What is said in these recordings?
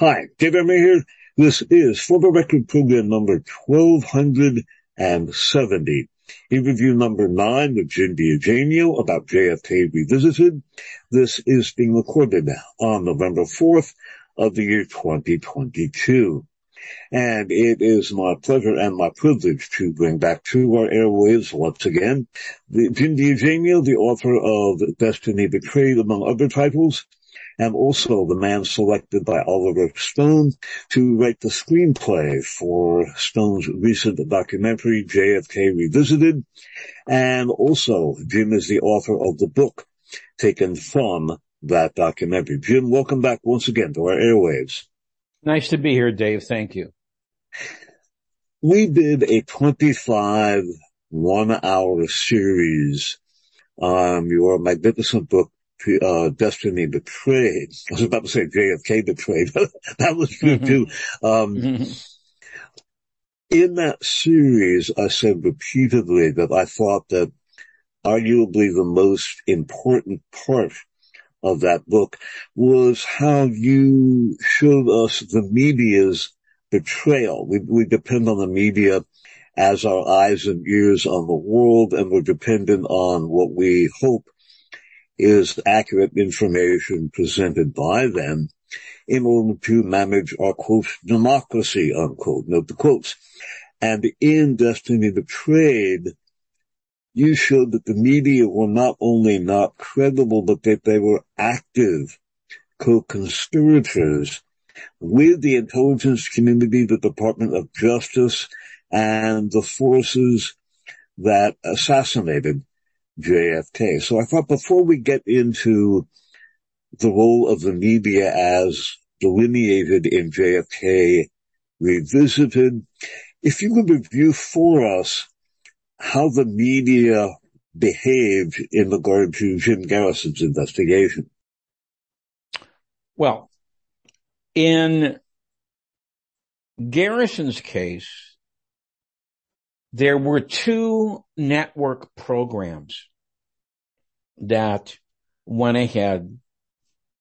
Hi, Dave Emory here. This is For the Record program number 1270. Interview number nine with Jim DiEugenio about JFK Revisited. This is being recorded on November 4th of the year 2022. And it is my pleasure and my privilege to bring back to our airwaves once again the Jim DiEugenio, the author of Destiny Betrayed, among other titles, and also the man selected by Oliver Stone to write the screenplay for Stone's recent documentary, JFK Revisited. And also, Jim is the author of the book taken from that documentary. Jim, welcome back once again to our airwaves. Nice to be here, Dave. Thank you. We did a 25 one hour series on your magnificent book, uh, Destiny Betrayed. I was about to say JFK Betrayed. but that was true too. Um, in that series, I said repeatedly that I thought that arguably the most important part of that book was how you showed us the media's betrayal. We, we depend on the media as our eyes and ears on the world, and we're dependent on what we hope is accurate information presented by them in order to manage our quote democracy unquote. Note the quotes. And in Destiny Betrayed, you showed that the media were not only not credible, but that they were active co-conspirators with the intelligence community, the Department of Justice, and the forces that assassinated JFK. So I thought before we get into the role of the media as delineated in JFK Revisited, if you could review for us how the media behaved in regard to Jim Garrison's investigation. Well, in Garrison's case, there were two network programs that went ahead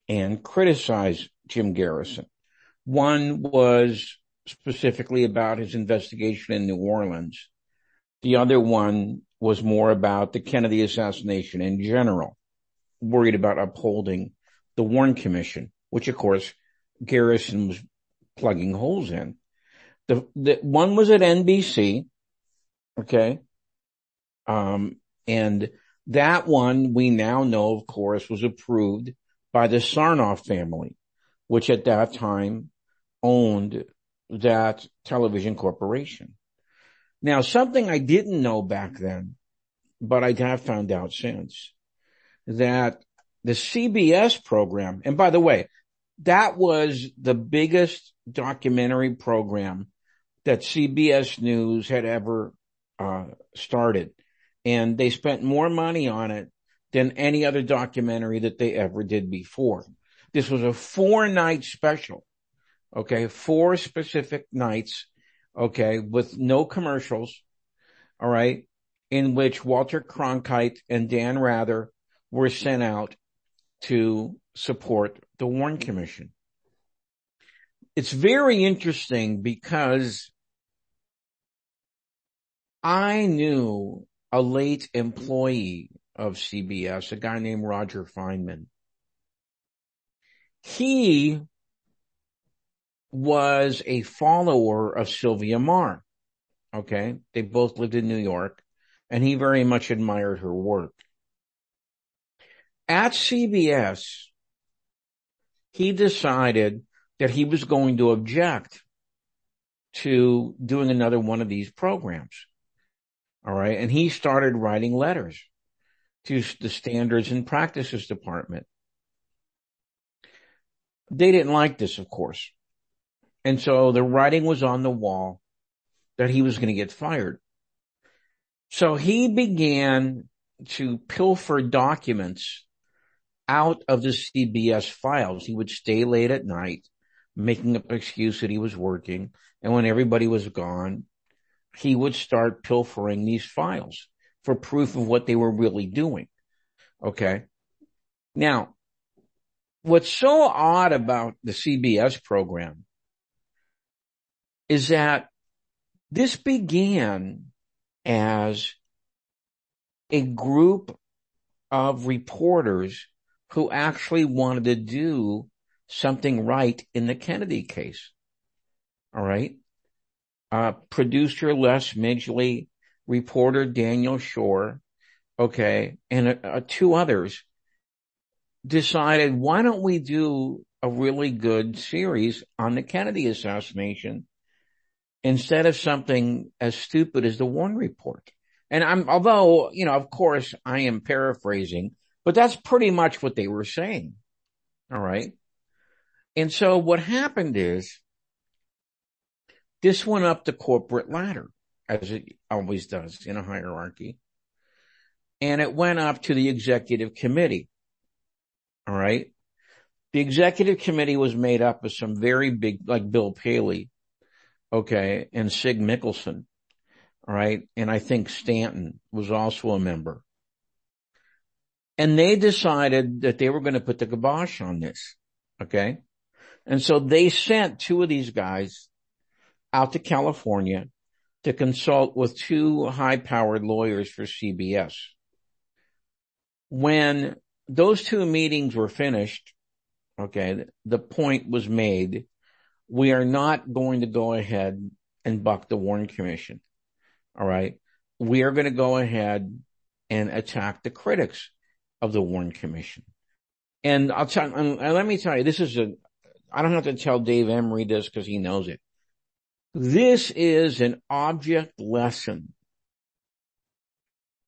and criticized Jim Garrison. One was specifically about his investigation in New Orleans. The other one was more about the Kennedy assassination in general, worried about upholding the Warren Commission, which of course Garrison was plugging holes in. The, the one was at NBC Okay. Um, and that one we now know, of course, was approved by the Sarnoff family, which at that time owned that television corporation. Now, something I didn't know back then, but I have found out since that the CBS program, and by the way, that was the biggest documentary program that CBS News had ever uh, started and they spent more money on it than any other documentary that they ever did before. This was a four night special. Okay. Four specific nights. Okay. With no commercials. All right. In which Walter Cronkite and Dan Rather were sent out to support the Warren Commission. It's very interesting because I knew a late employee of CBS, a guy named Roger Feinman. He was a follower of Sylvia Meagher. Okay. They both lived in New York and he very much admired her work. At CBS, he decided that he was going to object to doing another one of these programs. All right. And he started writing letters to the standards and practices department. They didn't like this, of course. And so the writing was on the wall that he was going to get fired. So he began to pilfer documents out of the CBS files. He would stay late at night, making up an excuse that he was working. And when everybody was gone, he would start pilfering these files for proof of what they were really doing. Okay. Now, what's so odd about the CBS program is that this began as a group of reporters who actually wanted to do something right in the Kennedy case. All right. Uh, producer Les Midgley, reporter Daniel Schorr, okay, and uh, uh, two others decided, why don't we do a really good series on the Kennedy assassination instead of something as stupid as the Warren report? And I'm, although, you know, of course I am paraphrasing, but that's pretty much what they were saying. All right. And so what happened is this went up the corporate ladder as it always does in a hierarchy. And it went up to the executive committee. All right. The executive committee was made up of some very big, like Bill Paley. Okay. And Sig Mickelson. All right. And I think Stanton was also a member. And they decided that they were going to put the kibosh on this. Okay. And so they sent two of these guys out to California to consult with two high powered lawyers for CBS. When those two meetings were finished, okay, the point was made. We are not going to go ahead and buck the Warren Commission. All right. We are going to go ahead and attack the critics of the Warren Commission. And I'll tell, and let me tell you, this is a, I don't have to tell Dave Emory this because he knows it. This is an object lesson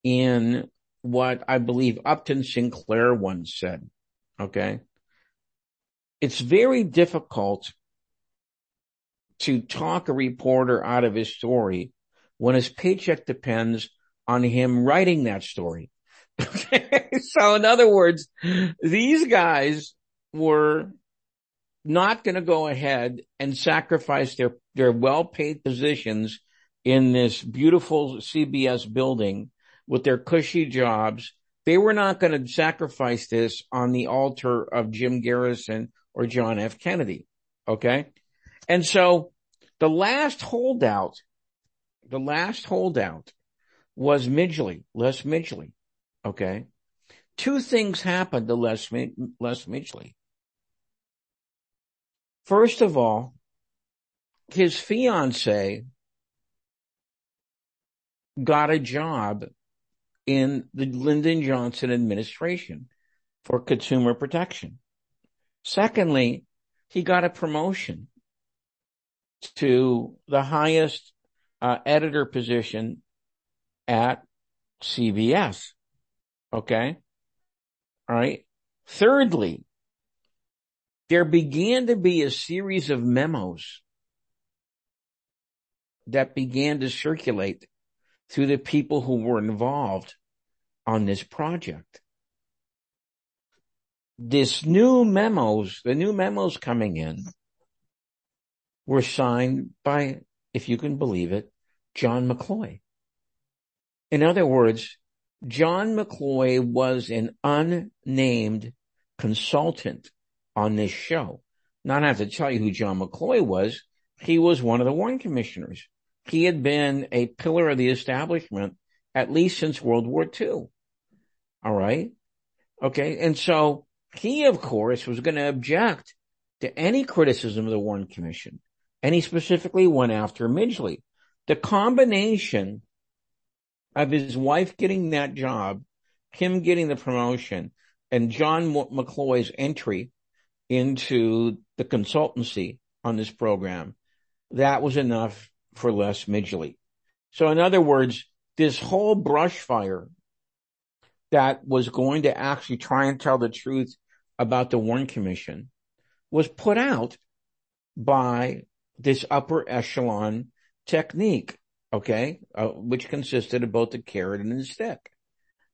in what I believe Upton Sinclair once said. Okay. It's very difficult to talk a reporter out of his story when his paycheck depends on him writing that story. Okay, so in other words, these guys were not going to go ahead and sacrifice their, their well-paid positions in this beautiful CBS building with their cushy jobs. They were not going to sacrifice this on the altar of Jim Garrison or John F. Kennedy. Okay. And so the last holdout the last holdout was Midgley, Les Midgley. Okay. Two things happened to Les, Les Midgley. First of all, his fiance got a job in the Lyndon Johnson administration for consumer protection. Secondly, he got a promotion to the highest uh, editor position at CBS. Okay. All right. Thirdly, there began to be a series of memos that began to circulate through the people who were involved on this project. This new memos, the new memos coming in were signed by if you can believe it, John McCloy. In other words, John McCloy was an unnamed consultant on this show. Not have to tell you who John McCloy was. He was one of the Warren commissioners. He had been a pillar of the establishment at least since World War II. All right. Okay. And so he, of course, was going to object to any criticism of the Warren Commission and he specifically went after Midgley. The combination of his wife getting that job, him getting the promotion, and John McCloy's entry into the consultancy on this program, that was enough for Les Midgley. So in other words, this whole brush fire that was going to actually try and tell the truth about the Warren Commission was put out by this upper echelon technique, okay, uh, which consisted of both the carrot and the stick.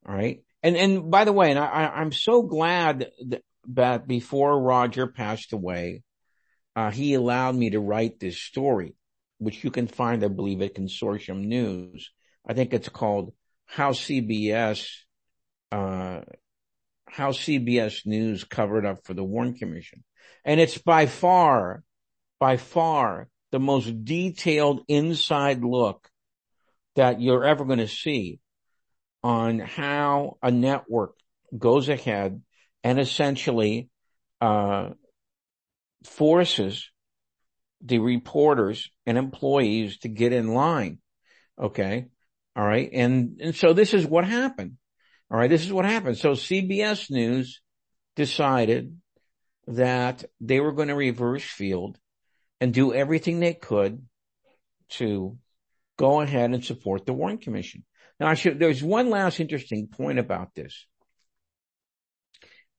All right. And, and by the way, and I, I'm so glad that before Roger passed away, uh, he allowed me to write this story, which you can find, I believe, at Consortium News. I think it's called How CBS, uh, how CBS News covered up for the Warren Commission. And it's by far, by far the most detailed inside look that you're ever going to see on how a network goes ahead and essentially uh, forces the reporters and employees to get in line. Okay. All right. And, and so this is what happened. All right. This is what happened. So CBS News decided that they were going to reverse field and do everything they could to go ahead and support the Warren Commission. Now I should, there's one last interesting point about this.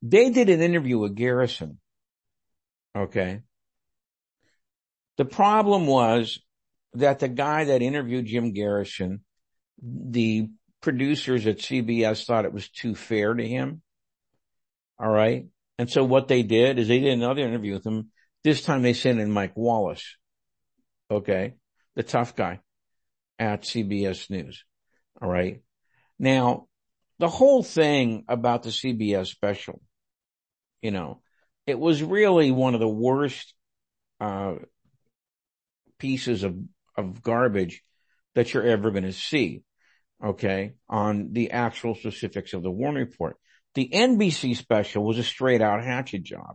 They did an interview with Garrison. Okay. The problem was that the guy that interviewed Jim Garrison, the producers at CBS thought it was too fair to him. All right. And so what they did is they did another interview with him. This time they sent in Mike Wallace. Okay. The tough guy at CBS News. All right. Now, the whole thing about the CBS special, you know, it was really one of the worst, uh, pieces of, of garbage that you're ever going to see. Okay. On the actual specifics of the Warren report. The NBC special was a straight out hatchet job.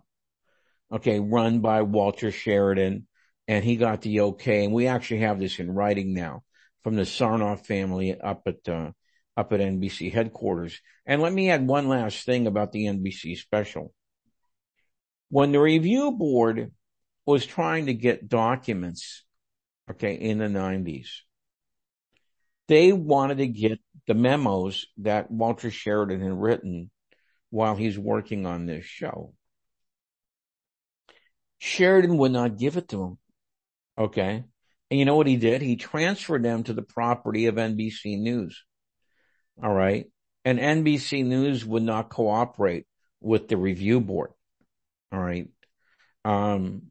Okay. Run by Walter Sheridan and he got the okay. And we actually have this in writing now from the Sarnoff family up at, uh, up at NBC headquarters. And let me add one last thing about the NBC special. When the review board was trying to get documents okay, in the 90s. They wanted to get the memos that Walter Sheridan had written while he's working on this show. Sheridan would not give it to him. Okay. And you know what he did? He transferred them to the property of NBC News. All right. And NBC News would not cooperate with the review board. All right. Um,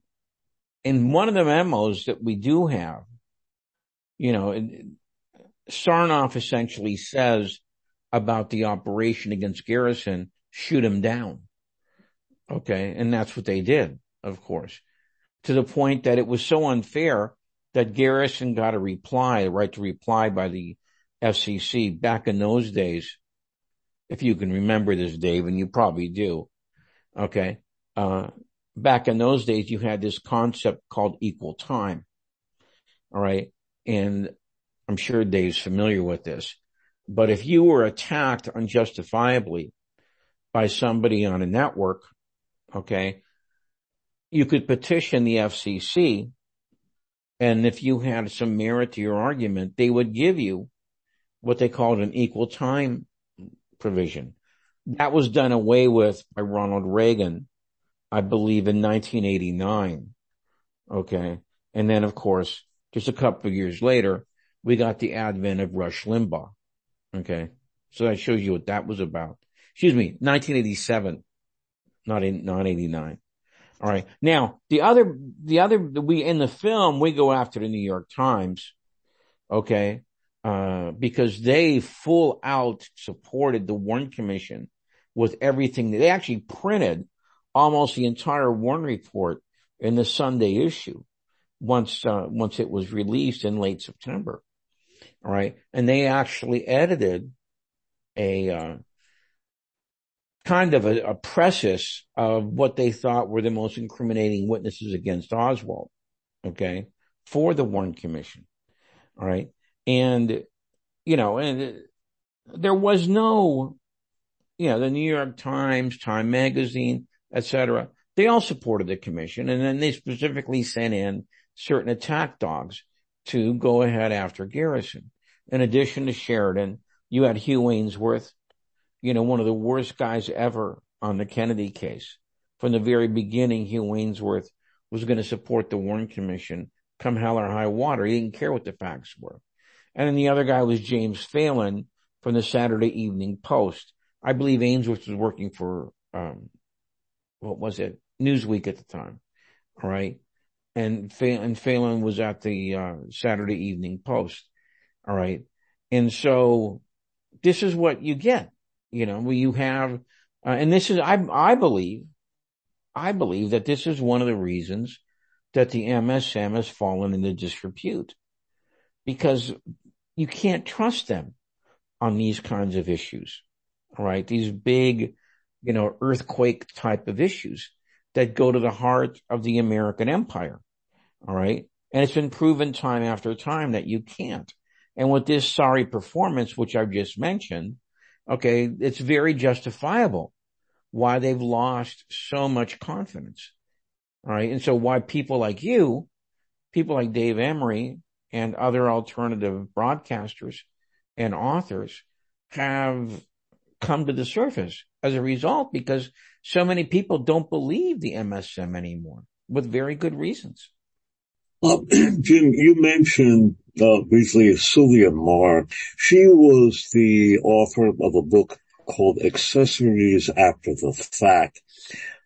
in one of the memos that we do have, you know, Sarnoff essentially says about the operation against Garrison, shoot him down. Okay. And that's what they did, of course, to the point that it was so unfair that Garrison got a reply, the right to reply by the FCC back in those days. If you can remember this, Dave, and you probably do. Okay. Uh, back in those days, you had this concept called equal time. All right. And I'm sure Dave's familiar with this, but if you were attacked unjustifiably by somebody on a network, okay, you could petition the FCC. And if you had some merit to your argument, they would give you what they called an equal time provision. That was done away with by Ronald Reagan I believe in 1989. Okay. And then of course, just a couple of years later, we got the advent of Rush Limbaugh. Okay. So that shows you what that was about. Excuse me, 1987, not in, not 89. All right. Now, the other, the other, we, in the film, we go after the New York Times. Okay. Uh, because they full out supported the Warren Commission with everything. That they actually printed almost the entire Warren report in the Sunday issue once, uh, once it was released in late September. All right. And they actually edited a, uh, kind of a, a preface of what they thought were the most incriminating witnesses against Oswald. Okay. For the Warren Commission. All right. And, you know, and there was no, you know, the New York Times, Time Magazine, etc. They all supported the commission and then they specifically sent in certain attack dogs to go ahead after Garrison. In addition to Sheridan, you had Hugh Aynesworth, you know, one of the worst guys ever on the Kennedy case. From the very beginning, Hugh Aynesworth was going to support the Warren Commission come hell or high water. He didn't care what the facts were. And then the other guy was James Phelan from the Saturday Evening Post. I believe Aynesworth was working for um, what was it? Newsweek at the time. All right. And, and Phelan was at the, uh, Saturday Evening Post. All right. And so this is what you get, you know, where you have Uh, and this is, I, I believe, I believe that this is one of the reasons that the MSM has fallen into disrepute because you can't trust them on these kinds of issues, right? These big, you know, earthquake type of issues that go to the heart of the American empire. All right. And it's been proven time after time that you can't. And with this sorry performance, which I've just mentioned, okay, it's very justifiable why they've lost so much confidence. All right. And so why people like you, people like Dave Emory and other alternative broadcasters and authors have come to the surface as a result because so many people don't believe the MSM anymore with very good reasons. Uh, Jim, you mentioned uh, briefly Sylvia Meagher. She was the author of a book called Accessories After the Fact,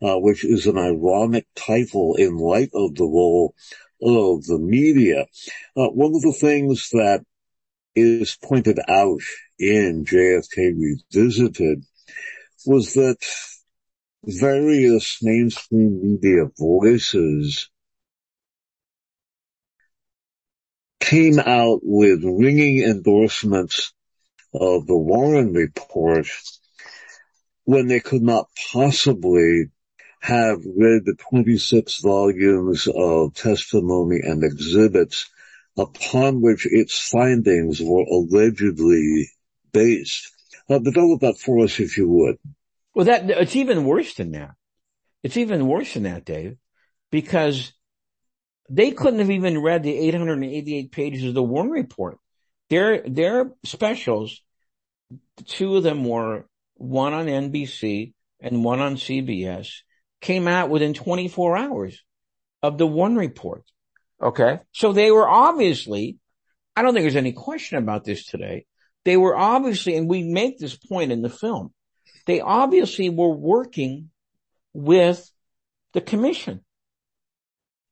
uh, which is an ironic title in light of the role of the media. Uh, one of the things that is pointed out in JFK Revisited was that various mainstream media voices came out with ringing endorsements of the Warren report when they could not possibly have read the 26 volumes of testimony and exhibits upon which its findings were allegedly based. Uh, develop that for us if you would. Well, that, it's even worse than that. It's even worse than that, Dave, because they couldn't have even read the 888 pages of the Warren report. Their, their specials, two of them were one on NBC and one on CBS, came out within 24 hours of the Warren report. Okay. So they were obviously, I don't think there's any question about this today. They were obviously, and we make this point in the film, they obviously were working with the commission.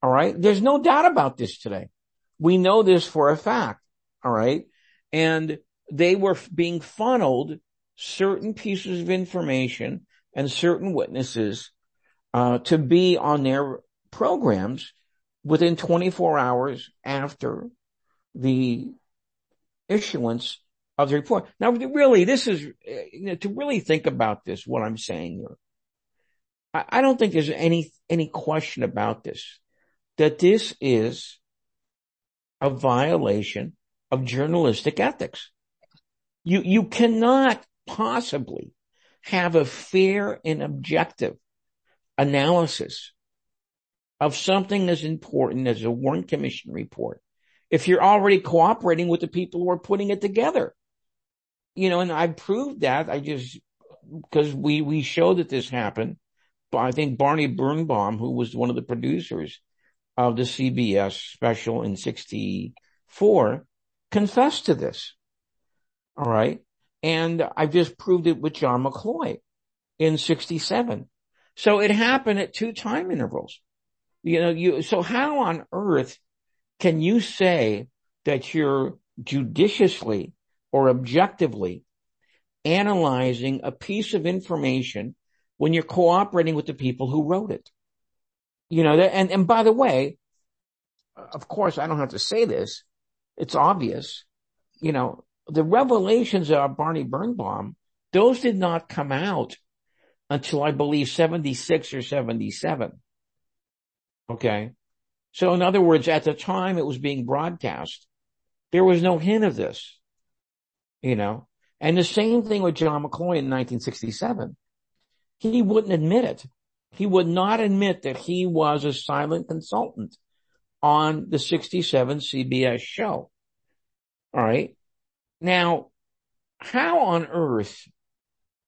All right. There's no doubt about this today. We know this for a fact. All right. And they were being funneled certain pieces of information and certain witnesses uh, to be on their programs within 24 hours after the issuance of the report. Now, really, this is, you know, to really think about this, what I'm saying here. I, I don't think there's any, any question about this, that this is a violation of journalistic ethics. You, you cannot possibly have a fair and objective analysis of something as important as a Warren Commission report if you're already cooperating with the people who are putting it together. You know, and I proved that. I just, because we, we showed that this happened. But I think Barney Birnbaum, who was one of the producers of the CBS special in 64, confessed to this. All right. And I just proved it with John McCloy in 67. So it happened at two time intervals. You know, you, so how on earth can you say that you're judiciously or objectively analyzing a piece of information when you're cooperating with the people who wrote it? You know, and, and by the way, of course, I don't have to say this. It's obvious. You know, the revelations of Barney Birnbaum, those did not come out until I believe 76 or 77. Okay. So in other words, at the time it was being broadcast, there was no hint of this, you know, and the same thing with John McCloy in 1967. He wouldn't admit it. He would not admit that he was a silent consultant on the 67 CBS show. All right. Now, how on earth,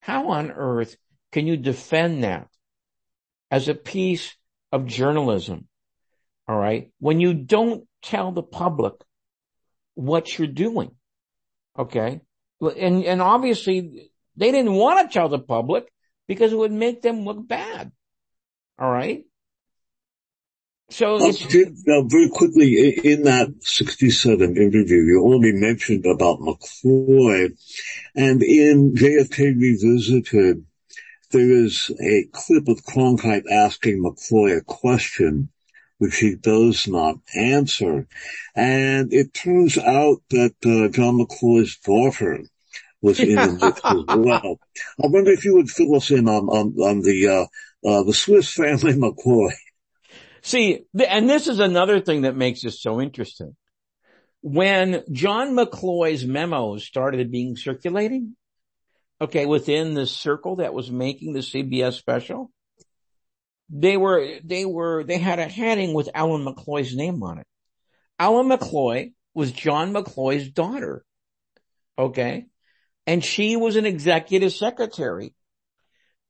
how on earth can you defend that as a piece of journalism? All right. When you don't tell the public what you're doing. Okay. And, and obviously they didn't want to tell the public because it would make them look bad. All right. So now, very quickly, in that 67 interview, you only mentioned about McCloy, and in JFK Revisited, there is a clip of Cronkite asking McCloy a question which he does not answer. And it turns out that uh, John McCloy's daughter was in the mix as well. I wonder if you would fill us in on, on, on the, uh, uh, the Swiss family McCloy. See, and this is another thing that makes this so interesting. When John McCloy's memos started being circulating, okay, within the circle that was making the CBS special, they were, they were, they had a heading with Ellen McCloy's name on it. Ellen McCloy was John McCloy's daughter. Okay. And she was an executive secretary.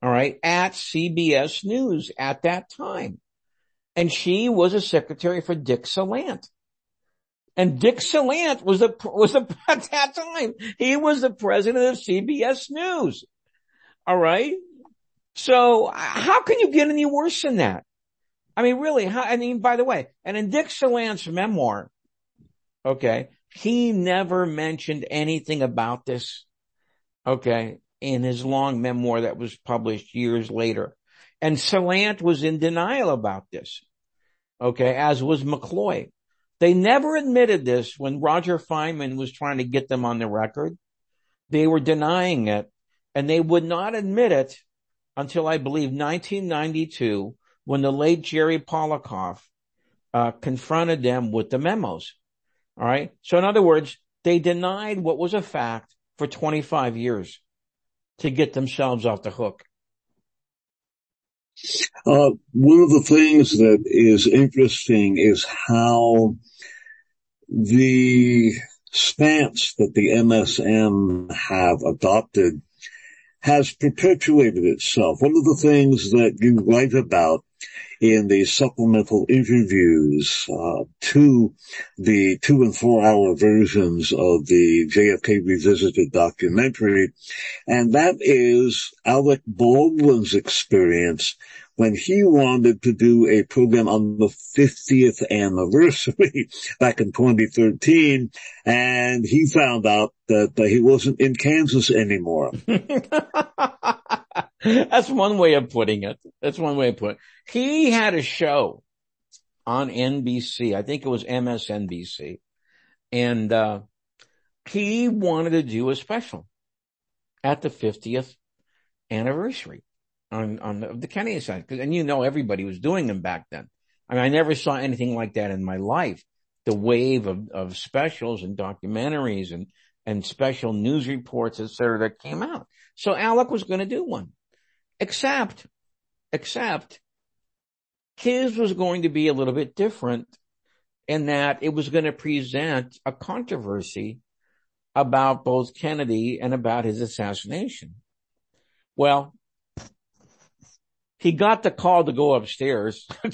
All right. At CBS News at that time and she was a secretary for Dick Salant. And Dick Salant was the, was the, at that time, he was the president of CBS News. All right. So how can you get any worse than that? I mean, really, how, I mean, by the way, and in Dick Salant's memoir, okay, he never mentioned anything about this, okay, in his long memoir that was published years later. And Salant was in denial about this. Okay. As was McCloy. They never admitted this when Roger Feinman was trying to get them on the record. They were denying it and they would not admit it until I believe 1992 when the late Jerry Policoff uh, confronted them with the memos. All right. So in other words, they denied what was a fact for 25 years to get themselves off the hook. Uh, one of the things that is interesting is how the stance that the MSM have adopted has perpetuated itself. One of the things that you write about in the supplemental interviews uh, to the two and four hour versions of the JFK Revisited documentary, and that is Alec Baldwin's experience when he wanted to do a program on the 50th anniversary back in 2013 and he found out that uh, he wasn't in Kansas anymore. That's one way of putting it. That's one way of putting it. He had a show on NBC. I think it was MSNBC. And, uh, he wanted to do a special at the 50th anniversary on, on the, the Kennedy side. And you know, everybody was doing them back then. I mean, I never saw anything like that in my life. The wave of, of specials and documentaries and, and special news reports, et cetera, that came out. So Alec was going to do one. Except, except his was going to be a little bit different in that it was going to present a controversy about both Kennedy and about his assassination. Well, he got the call to go upstairs.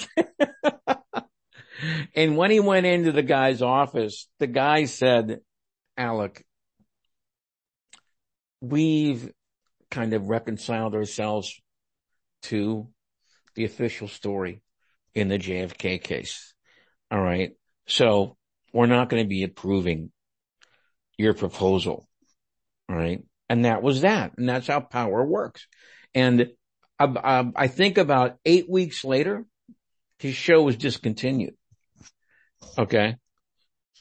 and when he went into the guy's office, the guy said, Alec, we've kind of reconciled ourselves to the official story in the JFK case. All right. So we're not going to be approving your proposal. All right. And that was that. And that's how power works. And I, I think about eight weeks later, his show was discontinued. Okay.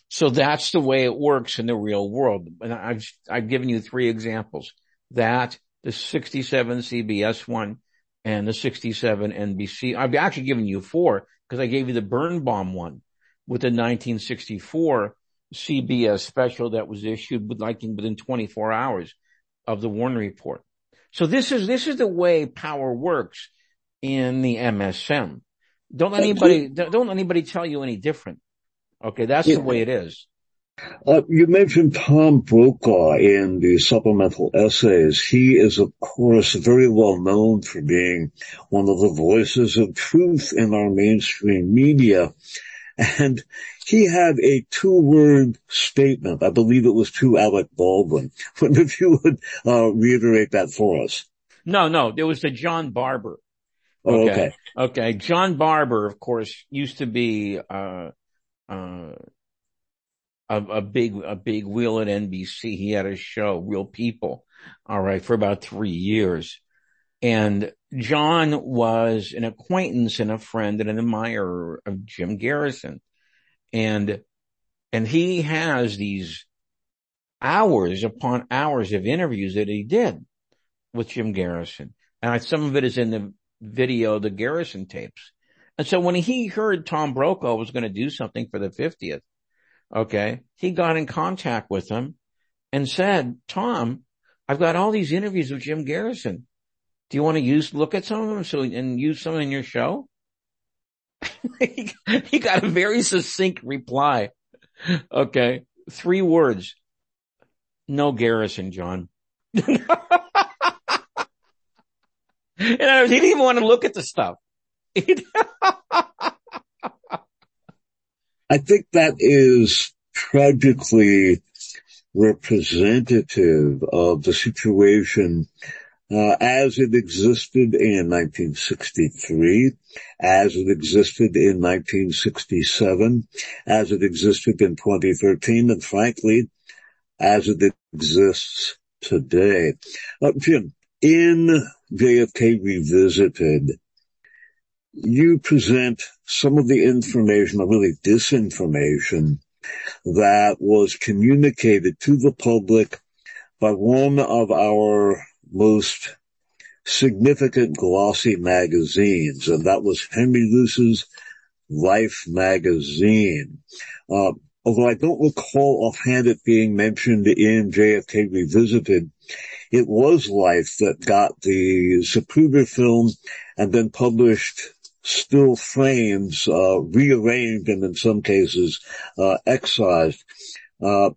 So that's the way it works in the real world. And I've, I've given you three examples that the 67 CBS one and the 67 NBC. I've actually given you four because I gave you the Birnbaum one with the 1964 CBS special that was issued with like within 24 hours of the Warren report. So this is, this is the way power works in the MSM. Don't let anybody, don't let anybody tell you any different. Okay. That's yeah. the way it is. Uh, you mentioned Tom Brokaw in the supplemental essays. He is, of course, very well known for being one of the voices of truth in our mainstream media. And he had a two-word statement. I believe it was to Alec Baldwin. if you would uh, reiterate that for us. No, no, it was to John Barbour. Oh, okay. okay. Okay. John Barbour, of course, used to be, uh, uh, a, a, big, a big wheel at NBC. He had a show, Real People. All right. For about three years. And John was an acquaintance and a friend and an admirer of Jim Garrison. And, and he has these hours upon hours of interviews that he did with Jim Garrison. And some of it is in the video, the Garrison tapes. And so when he heard Tom Brokaw was going to do something for the 50th, okay, he got in contact with him and said, Tom, I've got all these interviews with Jim Garrison. Do you want to use, look at some of them so, and use some in your show? he got a very succinct reply. Okay. Three words. No Garrison, John. and he didn't even want to look at the stuff. I think that is tragically representative of the situation uh, as it existed in 1963, as it existed in 1967, as it existed in 2013, and frankly, as it exists today. Uh, Jim, in JFK Revisited, you present some of the information, or really disinformation, that was communicated to the public by one of our most significant glossy magazines, and that was Henry Luce's Life magazine. Uh, although I don't recall offhand it being mentioned in JFK Revisited, it was Life that got the Zapruder film and then published still frames, uh, rearranged and in some cases, uh, excised. Uh,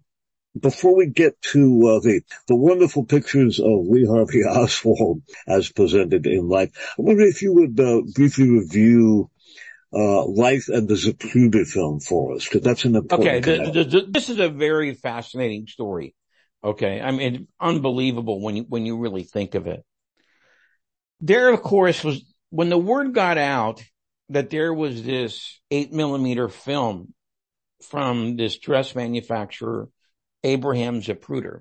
before we get to uh, the the wonderful pictures of Lee Harvey Oswald as presented in life, I wonder if you would uh, briefly review uh, Life and the Zapruder film for us, because that's an important. Okay, the, the, the, this is a very fascinating story. Okay, I mean, unbelievable when you when you really think of it. There, of course, was when the word got out that there was this eight millimeter film from this dress manufacturer Abraham Zapruder.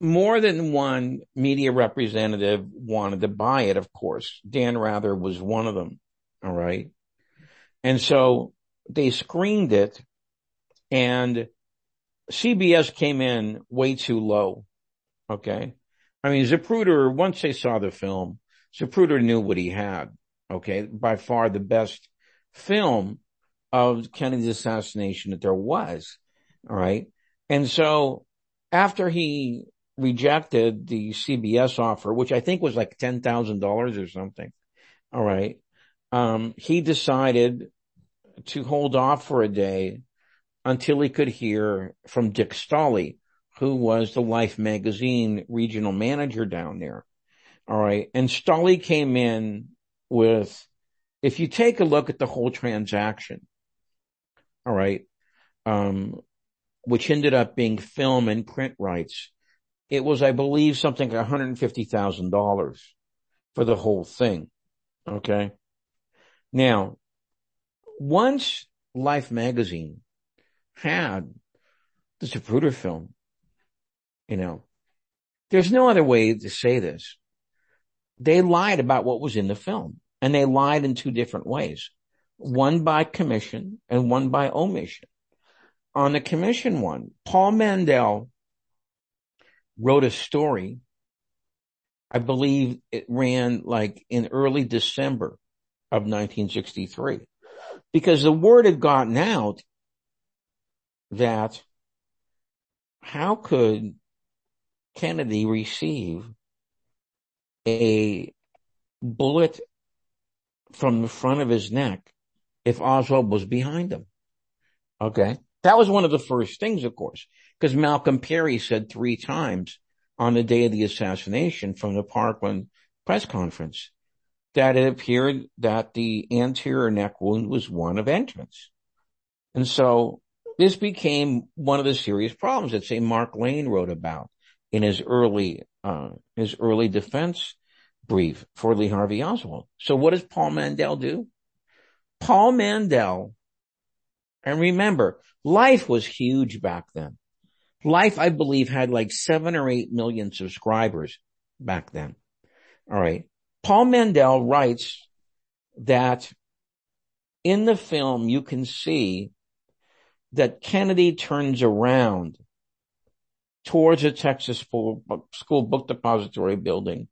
More than one media representative wanted to buy it, of course. Dan Rather was one of them. All right. And so they screened it and CBS came in way too low. Okay. I mean, Zapruder, once they saw the film, Zapruder knew what he had. Okay. By far the best film of Kennedy's assassination that there was. All right. And so after he rejected the CBS offer, which I think was like $10,000 or something. All right. Um, he decided to hold off for a day until he could hear from Dick Stolley, who was the Life magazine regional manager down there. All right. And Stolley came in with, if you take a look at the whole transaction, all right, um, which ended up being film and print rights. It was, I believe, something like $150,000 for the whole thing. Okay. Now, once Life magazine had the Zapruder film, you know, there's no other way to say this. They lied about what was in the film and they lied in two different ways. One by commission and one by omission on the commission one, Paul Mandel wrote a story. I believe it ran like in early December of 1963 because the word had gotten out that how could Kennedy receive a bullet from the front of his neck if Oswald was behind him? Okay. That was one of the first things, of course, because Malcolm Perry said three times on the day of the assassination from the Parkland press conference that it appeared that the anterior neck wound was one of entrance. And so this became one of the serious problems that say Mark Lane wrote about in his early, uh, his early defense brief for Lee Harvey Oswald. So what does Paul Mandel do? Paul Mandel, and remember, Life was huge back then. Life, I believe, had like seven or eight million subscribers back then. All right. Paul Mandel writes that in the film, you can see that Kennedy turns around towards a Texas school, book depository building.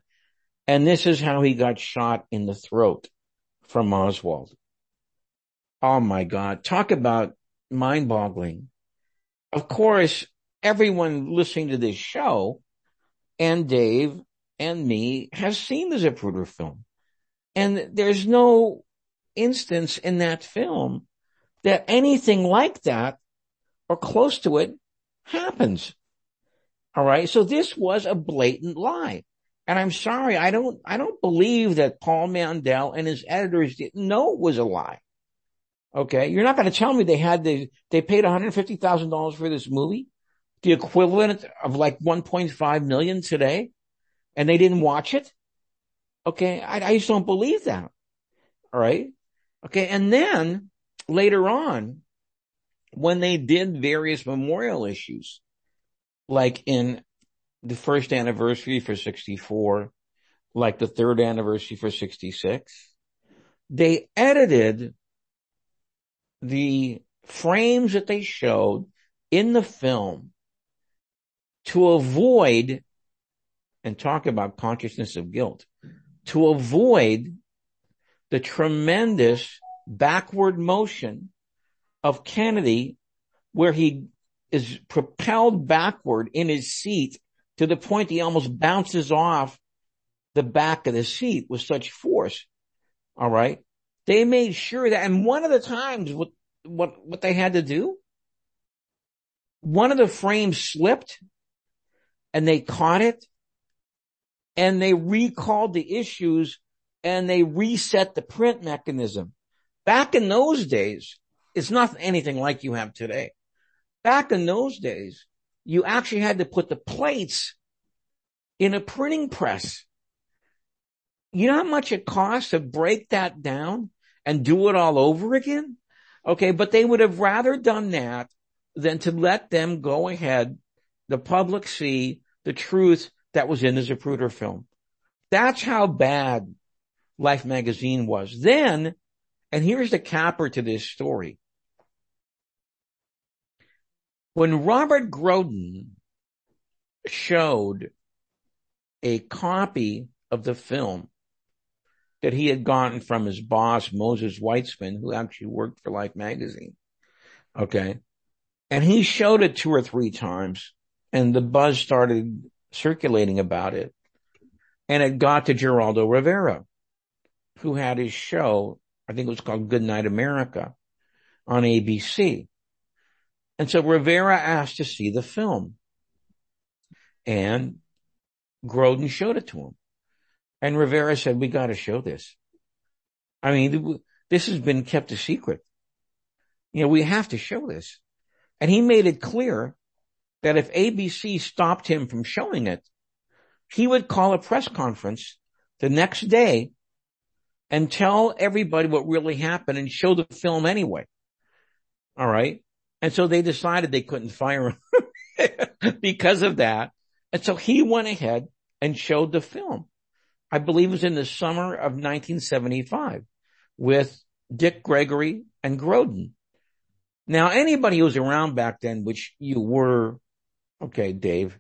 And this is how he got shot in the throat from Oswald. Oh my God. Talk about mind boggling. Of course, everyone listening to this show and Dave and me has seen the Zapruder film. And there's no instance in that film that anything like that or close to it happens. All right. So this was a blatant lie. And I'm sorry, I don't, I don't believe that Paul Mandel and his editors didn't know it was a lie. Okay. You're not going to tell me they had the, they paid $150,000 for this movie, the equivalent of like 1.5 million today, and they didn't watch it. Okay. I, I just don't believe that. All right. Okay. And then later on, when they did various memorial issues, like in the first anniversary for 64, like the third anniversary for 66, they edited the frames that they showed in the film to avoid and talk about consciousness of guilt to avoid the tremendous backward motion of Kennedy where he is propelled backward in his seat to the point he almost bounces off the back of the seat with such force. All right. They made sure that, and one of the times what, what, what they had to do, one of the frames slipped and they caught it and they recalled the issues and they reset the print mechanism. Back in those days, it's not anything like you have today. Back in those days, you actually had to put the plates in a printing press. You know how much it costs to break that down and do it all over again? Okay, but they would have rather done that than to let them go ahead, the public see the truth that was in the Zapruder film. That's how bad Life magazine was. Then, and here's the capper to this story. When Robert Groden showed a copy of the film that he had gotten from his boss, Moses Weitzman, who actually worked for Life magazine. Okay. And he showed it two or three times and the buzz started circulating about it. And it got to Geraldo Rivera, who had his show, I think it was called Good Night America on ABC. And so Rivera asked to see the film. And Groden showed it to him. And Rivera said, we got to show this. I mean, this has been kept a secret. You know, we have to show this. And he made it clear that if ABC stopped him from showing it, he would call a press conference the next day and tell everybody what really happened and show the film anyway. All right. And so they decided they couldn't fire him because of that. And so he went ahead and showed the film. I believe it was in the summer of 1975 with Dick Gregory and Groden. Now, anybody who was around back then, which you were, okay, Dave,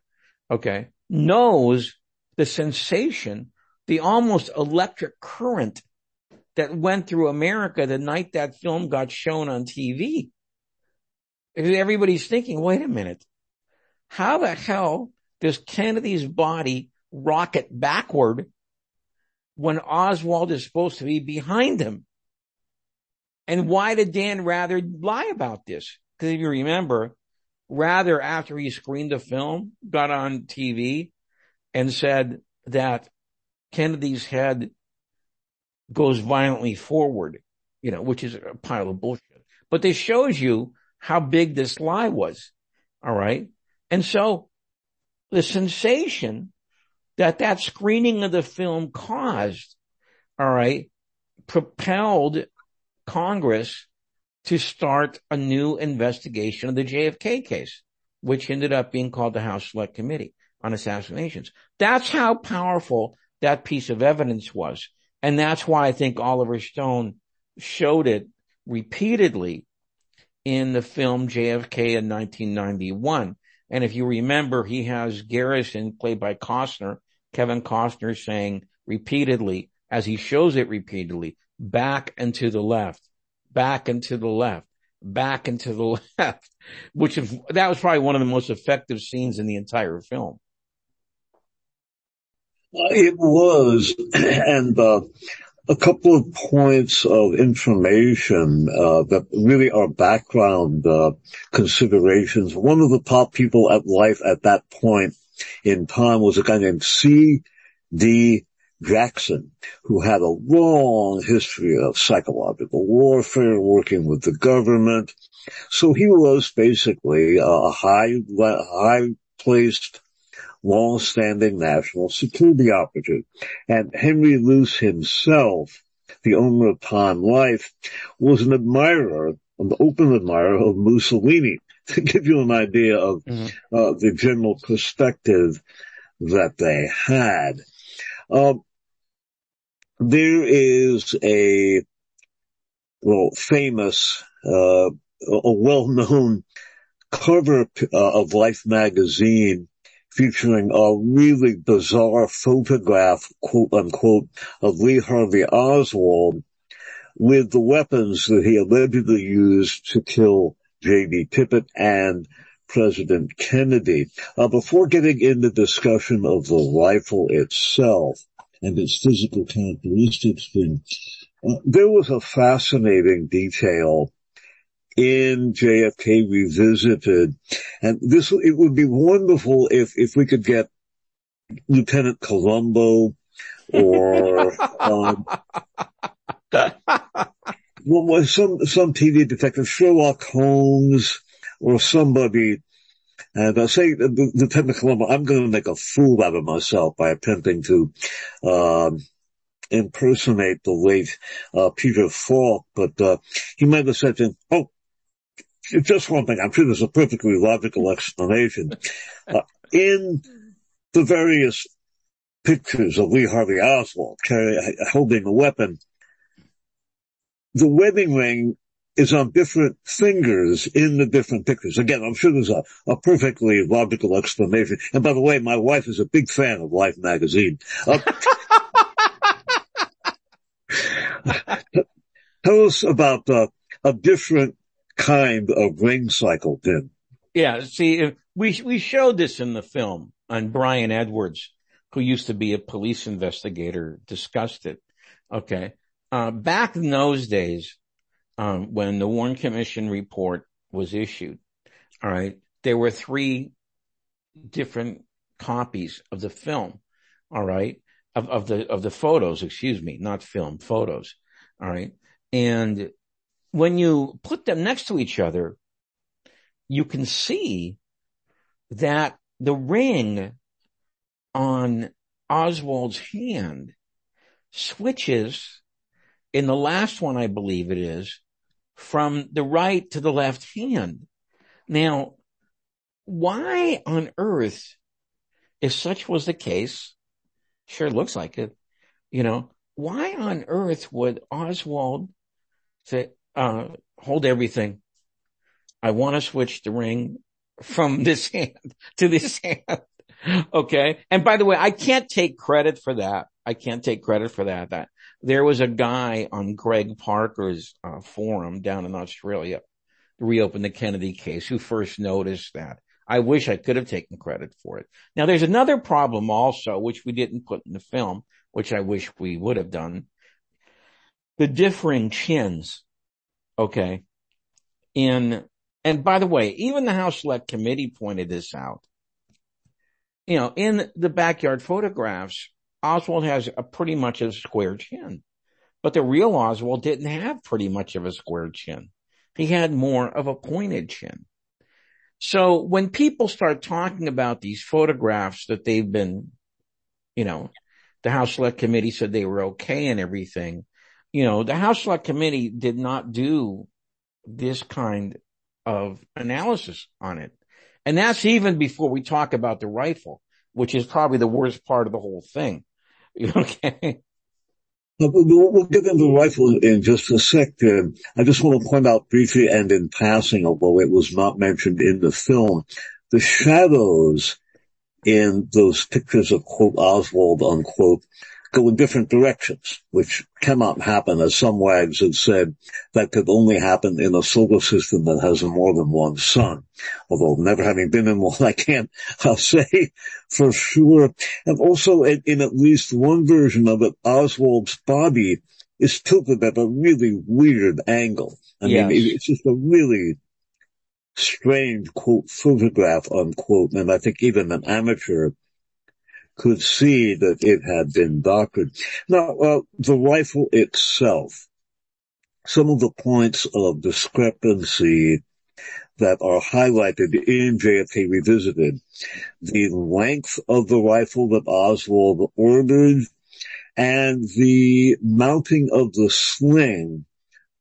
okay, knows the sensation, the almost electric current that went through America the night that film got shown on TV. Everybody's thinking, wait a minute. How the hell does Kennedy's body rocket backward when Oswald is supposed to be behind him? And why did Dan Rather lie about this? Because if you remember, Rather after he screened the film, got on TV and said that Kennedy's head goes violently forward, you know, which is a pile of bullshit. But this shows you how big this lie was. All right. And so the sensation that that screening of the film caused, all right, propelled Congress to start a new investigation of the JFK case, which ended up being called the House Select Committee on Assassinations. That's how powerful that piece of evidence was. And that's why I think Oliver Stone showed it repeatedly in the film JFK in 1991. And if you remember, he has Garrison played by Costner, Kevin Costner saying repeatedly, as he shows it repeatedly, back and to the left, back and to the left, back and to the left, which that was probably one of the most effective scenes in the entire film. It was, and uh, a couple of points of information uh, that really are background uh, considerations. One of the top people at life at that point in time was a guy named C. D. Jackson, who had a long history of psychological warfare, working with the government. So he was basically a high, high placed long-standing national security operative. And Henry Luce himself, the owner of Time Life, was an admirer, an open admirer of Mussolini, to give you an idea of mm-hmm. uh, the general perspective that they had. Um, there is a well famous, uh, a well-known cover uh, of Life magazine featuring a really bizarre photograph, quote unquote, of Lee Harvey Oswald with the weapons that he allegedly used to kill J.D. Tippit and President Kennedy. Uh, before getting into discussion of the rifle itself and its physical characteristics, uh, there was a fascinating detail in JFK Revisited. And this, it would be wonderful if, if we could get Lieutenant Columbo or, um, well, some, some TV detective, Sherlock Holmes or somebody, and I say, Lieutenant Columbo, I'm going to make a fool out of myself by attempting to, um, impersonate the late, uh, Peter Falk, but, uh, he might have said to him, oh, just one thing. I'm sure there's a perfectly logical explanation. Uh, in the various pictures of Lee Harvey Oswald carry, holding a weapon, the wedding ring is on different fingers in the different pictures. Again, I'm sure there's a, a perfectly logical explanation. And by the way, my wife is a big fan of Life magazine. Uh, tell us about uh, a different kind of ring cycle then. Yeah. See, we, we showed this in the film and Brian Edwards, who used to be a police investigator, discussed it. Okay. Uh, back in those days, um, when the Warren Commission report was issued, all right, there were three different copies of the film. All right. Of, of the, of the photos, excuse me, not film, photos. All right. And when you put them next to each other, you can see that the ring on Oswald's hand switches in the last one, I believe it is, from the right to the left hand. Now, why on earth, if such was the case, sure looks like it, you know, why on earth would Oswald say, uh, hold everything. I want to switch the ring from this hand to this hand. okay. And by the way, I can't take credit for that. I can't take credit for that. That there was a guy on Greg Parker's uh, forum down in Australia, reopen the Kennedy case, who first noticed that. I wish I could have taken credit for it. Now there's another problem also, which we didn't put in the film, which I wish we would have done. The differing chins Okay. In, and by the way, even the House Select Committee pointed this out. You know, in the backyard photographs, Oswald has a pretty much a square chin, but the real Oswald didn't have pretty much of a square chin. He had more of a pointed chin. So when people start talking about these photographs that they've been, you know, the House Select Committee said they were okay and everything you know, the House Select Committee did not do this kind of analysis on it. And that's even before we talk about the rifle, which is probably the worst part of the whole thing. Okay. We'll, get into the rifle in just a sec. Uh, I just want to point out briefly and in passing, although it was not mentioned in the film, the shadows in those pictures of quote Oswald unquote go in different directions, which cannot happen, as some wags have said, that could only happen in a solar system that has more than one sun. Although never having been in one, I can't I'll say for sure. And also in, in at least one version of it, Oswald's body is tilted at a really weird angle. I yes. mean, it's just a really strange quote photograph unquote. And I think even an amateur could see that it had been doctored. Now, uh, the rifle itself, some of the points of discrepancy that are highlighted in JFK Revisited, the length of the rifle that Oswald ordered, and the mounting of the sling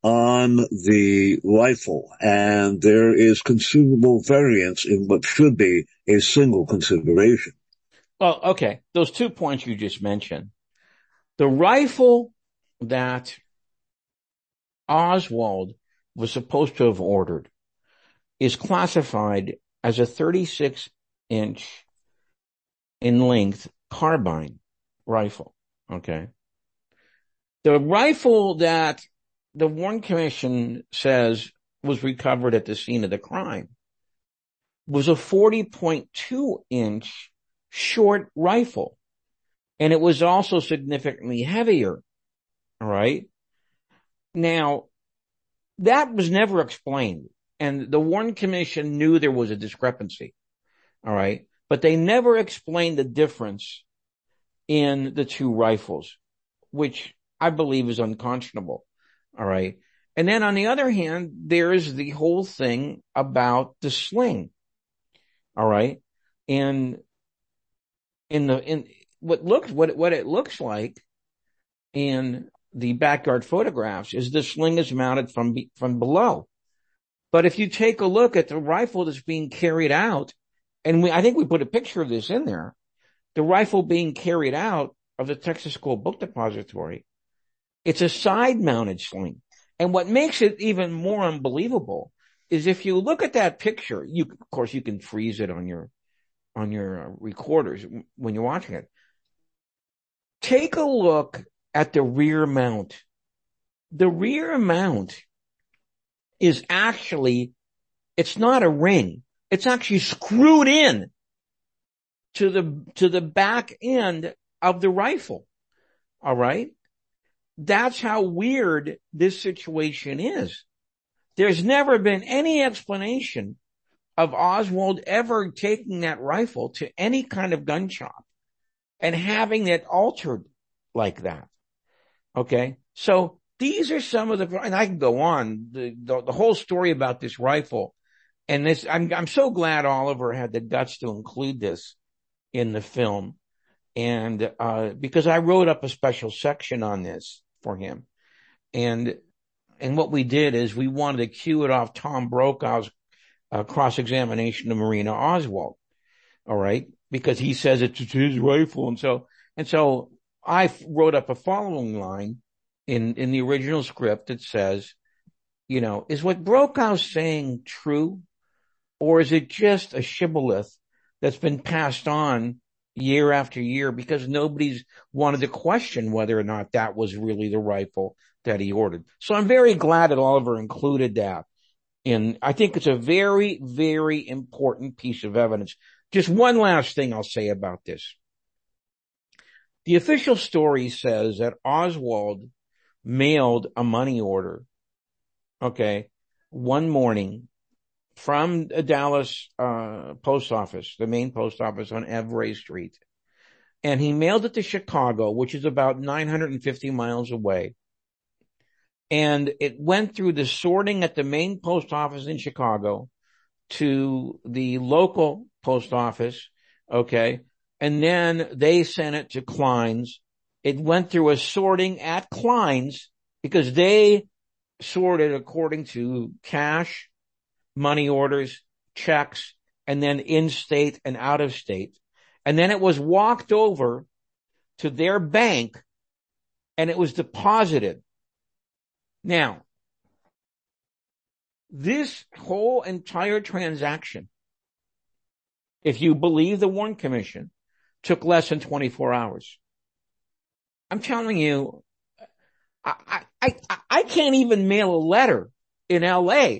on the rifle. And there is considerable variance in what should be a single consideration. Well, okay. Those two points you just mentioned. The rifle that Oswald was supposed to have ordered is classified as a 36 inch in length carbine rifle. Okay. The rifle that the Warren Commission says was recovered at the scene of the crime was a 40.2 inch short rifle. And it was also significantly heavier. All right. Now, that was never explained. And the Warren Commission knew there was a discrepancy. All right. But they never explained the difference in the two rifles, which I believe is unconscionable. All right. And then on the other hand, there's the whole thing about the sling. All right. And in the in what looks what what it looks like in the backyard photographs is the sling is mounted from from below. But if you take a look at the rifle that's being carried out, and we, I think we put a picture of this in there, the rifle being carried out of the Texas School Book Depository, it's a side mounted sling. And what makes it even more unbelievable is if you look at that picture, you, of course, you can freeze it on your on your uh, recorders when you're watching it. Take a look at the rear mount. The rear mount is actually, it's not a ring. It's actually screwed in to the, to the back end of the rifle. All right. That's how weird this situation is. There's never been any explanation of Oswald ever taking that rifle to any kind of gun shop and having it altered like that. Okay. So these are some of the, and I can go on the, the, the whole story about this rifle and this, I'm, I'm so glad Oliver had the guts to include this in the film. And, uh, because I wrote up a special section on this for him. And, and what we did is we wanted to cue it off Tom Brokaw's uh, cross-examination of Marina Oswald. All right. Because he says it's his rifle. And so, and so I wrote up a following line in, in the original script that says, you know, is what Brokaw saying true? Or is it just a shibboleth that's been passed on year after year because nobody's wanted to question whether or not that was really the rifle that he ordered. So I'm very glad that Oliver included that and I think it's a very, very important piece of evidence. Just one last thing I'll say about this. The official story says that Oswald mailed a money order, okay, one morning from the Dallas uh, post office, the main post office on Ervay Street. And he mailed it to Chicago, which is about 950 miles away and it went through the sorting at the main post office in Chicago to the local post office. Okay. And then they sent it to Klein's. It went through a sorting at Klein's because they sorted according to cash, money orders, checks, and then in state and out of state. And then it was walked over to their bank and it was deposited. Now, this whole entire transaction, if you believe the Warren Commission, took less than 24 hours. I'm telling you, I, I, I, I can't even mail a letter in LA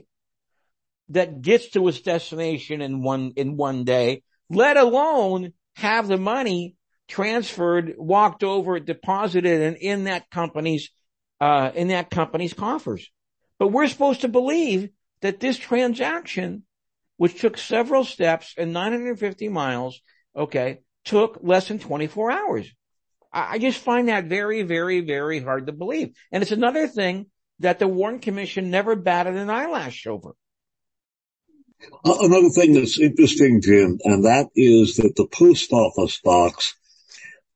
that gets to its destination in one, in one day, let alone have the money transferred, walked over, deposited and in that company's, uh, in that company's coffers. But we're supposed to believe that this transaction, which took several steps and 950 miles, okay, took less than 24 hours. I, I just find that very, very, very hard to believe. And it's another thing that the Warren Commission never batted an eyelash over. Another thing that's interesting, Jim, and that is that the post office box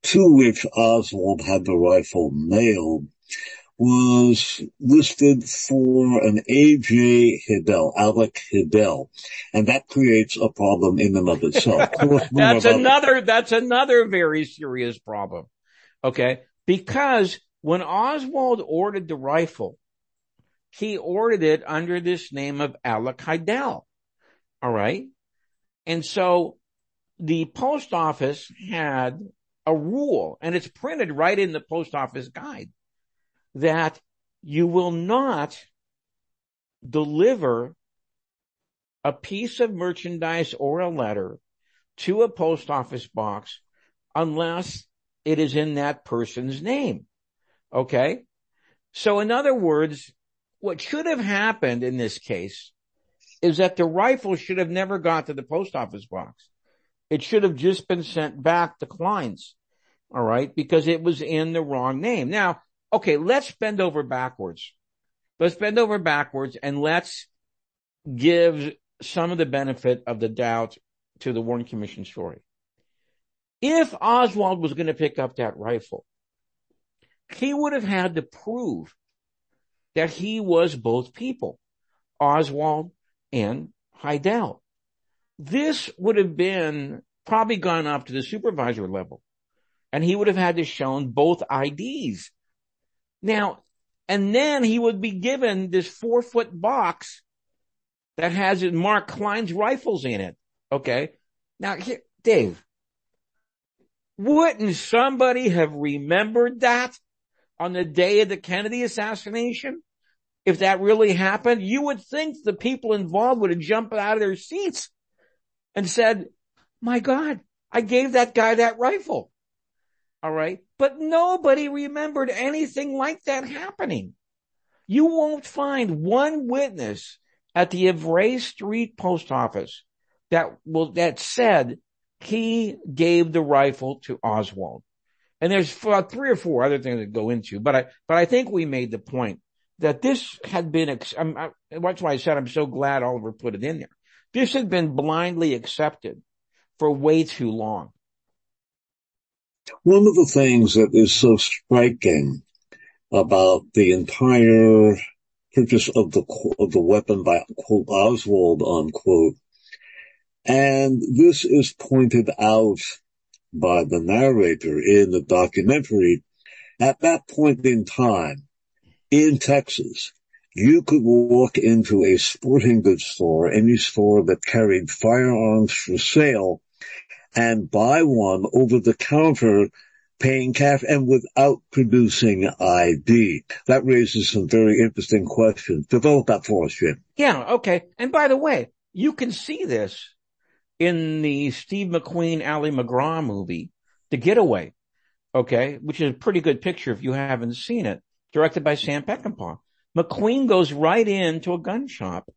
to which Oswald had the rifle nailed was listed for an A.J. Hidell, Alec Hidell, and that creates a problem in and of itself. that's another, that's another very serious problem. Okay. Because when Oswald ordered the rifle, he ordered it under this name of Alec Hidell. All right. And so the post office had a rule and it's printed right in the post office guide that you will not deliver a piece of merchandise or a letter to a post office box unless it is in that person's name. Okay. So in other words, what should have happened in this case is that the rifle should have never got to the post office box. It should have just been sent back to Klein's. All right. Because it was in the wrong name. Now, okay, let's bend over backwards. Let's bend over backwards and let's give some of the benefit of the doubt to the Warren Commission story. If Oswald was going to pick up that rifle, he would have had to prove that he was both people, Oswald and Hidell. This would have been probably gone up to the supervisor level and he would have had to shown both IDs. Now, and then he would be given this four foot box that has Mark Klein's rifles in it. Okay. Now here, Dave, wouldn't somebody have remembered that on the day of the Kennedy assassination? If that really happened, you would think the people involved would have jumped out of their seats and said, my God, I gave that guy that rifle. All right. But nobody remembered anything like that happening. You won't find one witness at the Ervay Street post office that will, that said he gave the rifle to Oswald. And there's uh, three or four other things that go into, but I, but I think we made the point that this had been, I, um, uh, that's why I said I'm so glad Oliver put it in there. This had been blindly accepted for way too long. One of the things that is so striking about the entire purchase of the, of the weapon by quote Oswald unquote and this is pointed out by the narrator in the documentary. At that point in time in Texas, you could walk into a sporting goods store, any store that carried firearms for sale and buy one over the counter paying cash and without producing ID. That raises some very interesting questions. Develop that for us, Jim. Yeah, okay. And by the way, you can see this in the Steve McQueen, Ali MacGraw movie, The Getaway, okay, which is a pretty good picture if you haven't seen it, directed by Sam Peckinpah. McQueen goes right into a gun shop,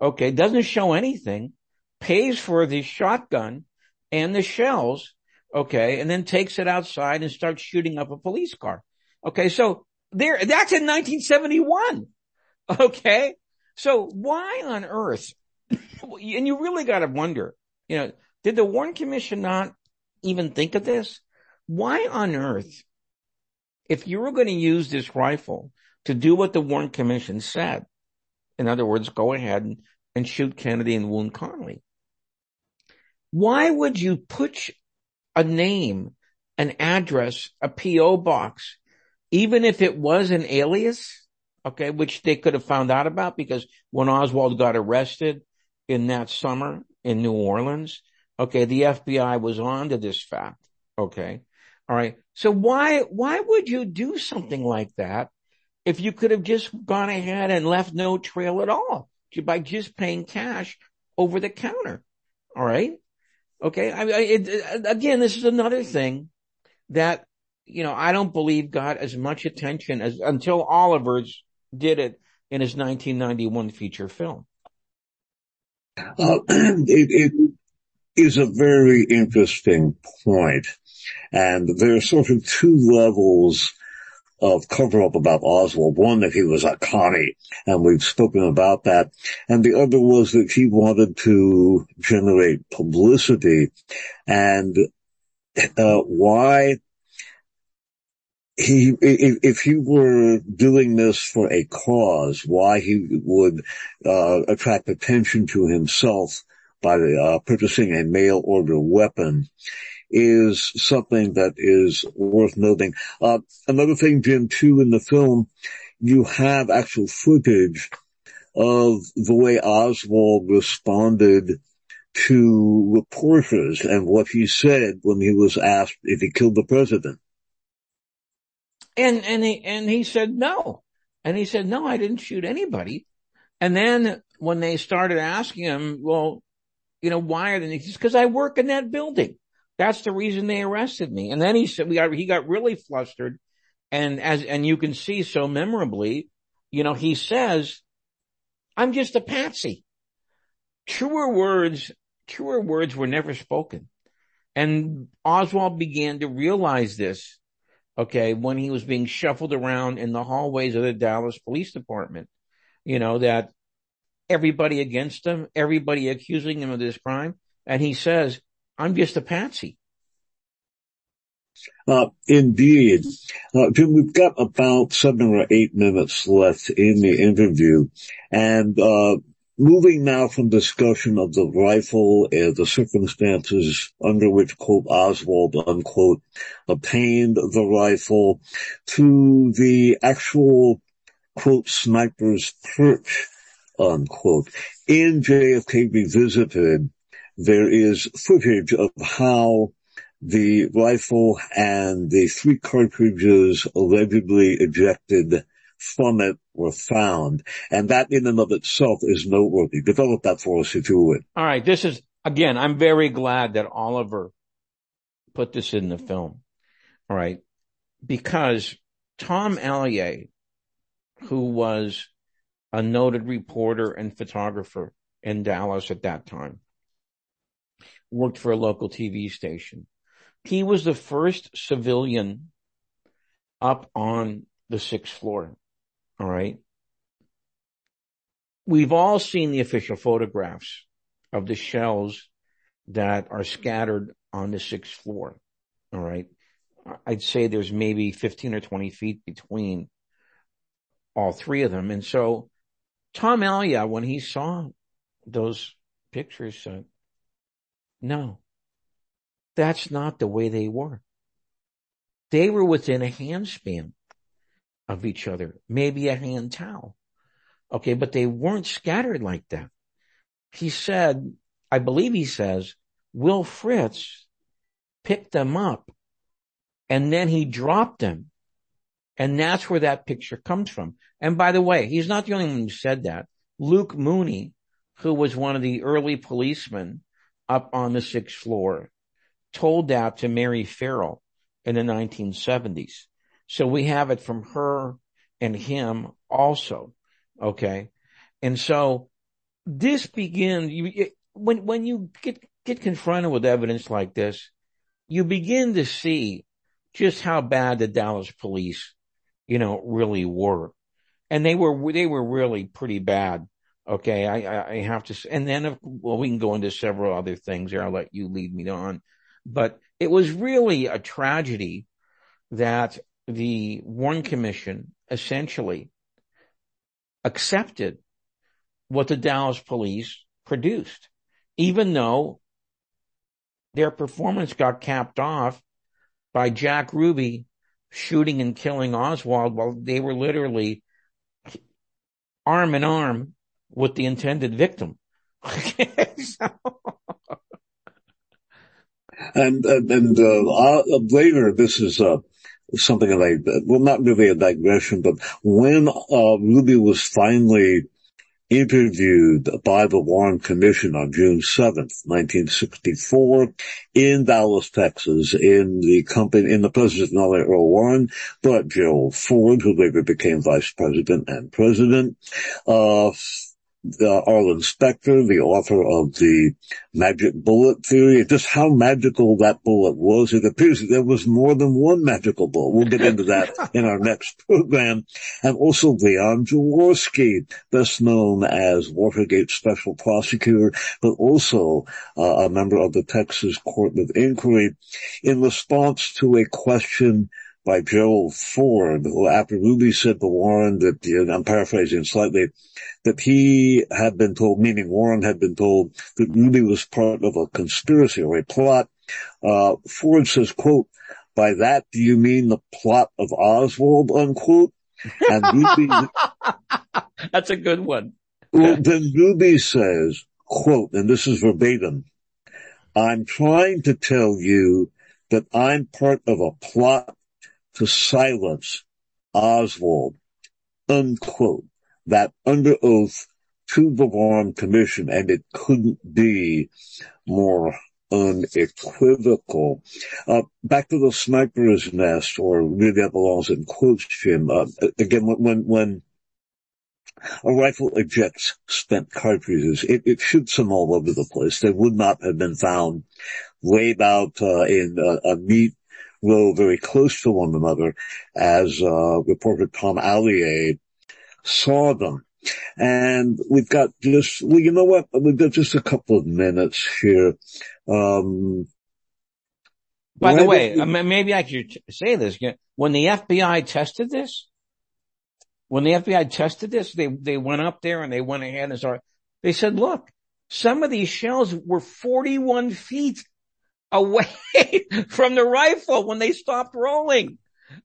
okay, doesn't show anything, pays for the shotgun and the shells, okay, and then takes it outside and starts shooting up a police car. Okay, so there, that's in 1971. Okay, so why on earth? and you really got to wonder, you know, did the Warren Commission not even think of this? Why on earth, if you were going to use this rifle to do what the Warren Commission said, in other words, go ahead and, and shoot Kennedy and wound Connally, why would you put a name an address, a PO box, even if it was an alias, okay, which they could have found out about because when Oswald got arrested in that summer in New Orleans, okay, the FBI was on to this fact, okay. All right. So why, why would you do something like that if you could have just gone ahead and left no trail at all by just paying cash over the counter? All right. Okay. I, I it, again, this is another thing that, you know, I don't believe got as much attention as until Oliver's did it in his 1991 feature film. Uh, it, it is a very interesting point. And there are sort of two levels of cover up about Oswald. One that he was a commie, and we've spoken about that. And the other was that he wanted to generate publicity. And uh, why he, if, if, he were doing this for a cause, why he would uh, attract attention to himself by uh, purchasing a mail order weapon is something that is worth noting. Uh, another thing, Jim, too, in the film, you have actual footage of the way Oswald responded to reporters and what he said when he was asked if he killed the president. And, and he, and he said no. And he said, no, I didn't shoot anybody. And then when they started asking him, well, you know, why are they, because I work in that building. That's the reason they arrested me. And then he said, we got, he got really flustered. And as, and you can see so memorably, you know, he says, I'm just a patsy. Truer words, truer words were never spoken. And Oswald began to realize this, okay, when he was being shuffled around in the hallways of the Dallas Police Department, you know, that everybody against him, everybody accusing him of this crime. And he says, I'm just a patsy. Uh, indeed. Uh, Jim, we've got about seven or eight minutes left in the interview. And, uh, moving now from discussion of the rifle and the circumstances under which, quote, Oswald, unquote, obtained the rifle to the actual, quote, sniper's perch, unquote. In JFK Revisited, there is footage of how the rifle and the three cartridges allegedly ejected from it were found. And that in and of itself is noteworthy. Develop that for us if you would. All right. This is, again, I'm very glad that Oliver put this in the film. All right. Because Tom Alyea, who was a noted reporter and photographer in Dallas at that time, worked for a local TV station. He was the first civilian up on the sixth floor. All right. We've all seen the official photographs of the shells that are scattered on the sixth floor. All right. I'd say there's maybe 15 or 20 feet between all three of them. And so Tom Alyea, when he saw those pictures, said, no, that's not the way they were. They were within a handspan of each other, maybe a hand towel. Okay, but they weren't scattered like that. He said, I believe he says, Will Fritz picked them up and then he dropped them. And that's where that picture comes from. And by the way, he's not the only one who said that. Luke Mooney, who was one of the early policemen up on the sixth floor, told that to Mary Ferrell in the 1970s. So we have it from her and him also. Okay. And so this begins, you, when, when you get, get confronted with evidence like this, you begin to see just how bad the Dallas police, you know, really were. And they were, they were really pretty bad. Okay. I, I have to, and then, well, we can go into several other things here. I'll let you lead me on, but it was really a tragedy that the Warren Commission essentially accepted what the Dallas police produced, even though their performance got capped off by Jack Ruby shooting and killing Oswald while they were literally arm in arm with the intended victim. And and, and uh, uh, later, this is uh, something that I well, not really a digression, but when uh, Ruby was finally interviewed by the Warren Commission on June 7th, 1964 in Dallas, Texas, in the company, in the president, not only Earl Warren, but Gerald Ford, who later became vice president and president, uh, uh, Arlen Specter, the author of the magic bullet theory, just how magical that bullet was. It appears that there was more than one magical bullet. We'll get into that in our next program. And also Leon Jaworski, best known as Watergate special prosecutor, but also uh, a member of the Texas Court of Inquiry in response to a question by Gerald Ford, who after Ruby said to Warren that, I'm paraphrasing slightly, that he had been told, meaning Warren had been told that Ruby was part of a conspiracy or a plot. Uh, Ford says, quote, by that do you mean the plot of Oswald, unquote? And Ruby, that's a good one. Well, then Ruby says, quote, and this is verbatim, I'm trying to tell you that I'm part of a plot to silence Oswald, unquote, that under oath to the Warren Commission, and it couldn't be more unequivocal. Uh, back to the sniper's nest, or really that belongs in quotes, Jim. Uh, again, when, when a rifle ejects spent cartridges, it, it, shoots them all over the place. They would not have been found laid out uh, in a, a neat row very close to one another as uh, reporter Tom Alyea saw them. And we've got just, well, you know what? We've got just a couple of minutes here. Um, By the way, we... maybe I could say this. When the FBI tested this, when the FBI tested this, they, they went up there and they went ahead and started, they said, look, some of these shells were 41 feet away from the rifle when they stopped rolling.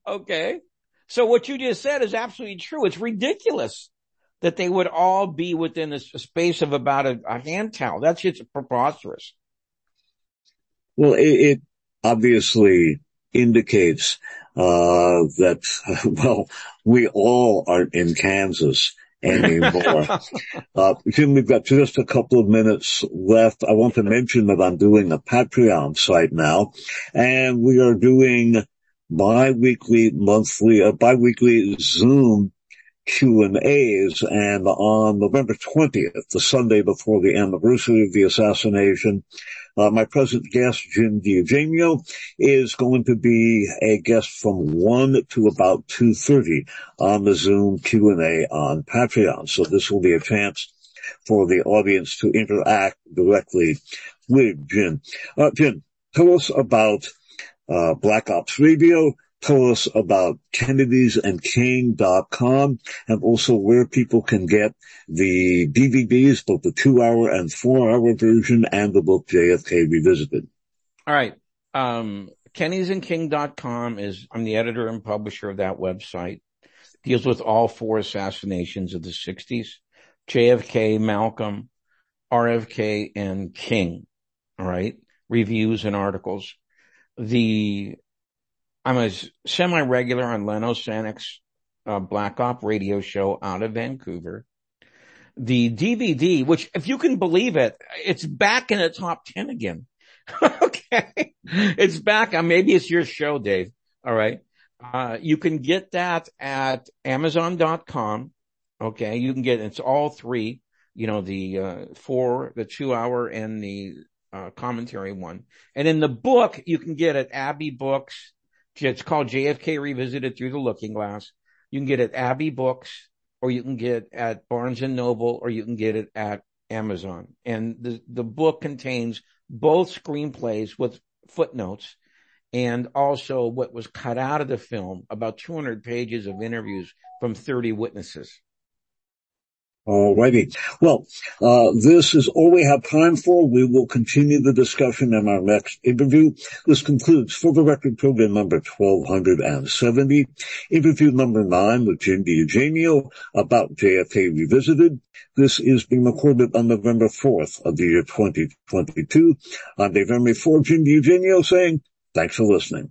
Okay. So what you just said is absolutely true. It's ridiculous that they would all be within a space of about a, a hand towel. That's just preposterous. Well, it, it obviously indicates uh, that well, we all aren't in Kansas anymore. uh, Jim, we've got just a couple of minutes left. I want to mention that I'm doing a Patreon site now, and we are doing bi-weekly, monthly, uh, bi-weekly Zoom Q and A's and on November 20th, the Sunday before the anniversary of the assassination, uh, my present guest, Jim DiEugenio, is going to be a guest from 1 to about 2.30 on the Zoom Q&A on Patreon. So this will be a chance for the audience to interact directly with Jim. Uh, Jim, tell us about uh, Black Ops Radio, tell us about kennedysandking.com and also where people can get the DVDs, both the two hour and four hour version and the book JFK Revisited. All right. Um, kennedysandking.com is, I'm the editor and publisher of that website. Deals with all four assassinations of the 60s. JFK, Malcolm, RFK, and King. All right. Reviews and articles. The I'm a semi-regular on Len Osanic's uh, Black Op radio show out of Vancouver. The DVD, which if you can believe it, it's back in the top 10 again. okay. It's back. Uh, maybe it's your show, Dave. All right. Uh, you can get that at amazon.com. Okay. You can get, it's all three, you know, the, uh, four, the two hour and the, uh, commentary one. And in the book, you can get it at Abbey Books, it's called JFK Revisited Through the Looking Glass. You can get it at Abbey Books, or you can get it at Barnes and Noble, or you can get it at Amazon. And the, the book contains both screenplays with footnotes and also what was cut out of the film, about 200 pages of interviews from 30 witnesses. Alrighty. Well, uh, this is all we have time for. We will continue the discussion in our next interview. This concludes for the record program number 1270, interview number nine with Jim DiEugenio about JFK Revisited. This is being recorded on November 4th of the year 2022. I'm Dave Emory for Jim DiEugenio saying thanks for listening.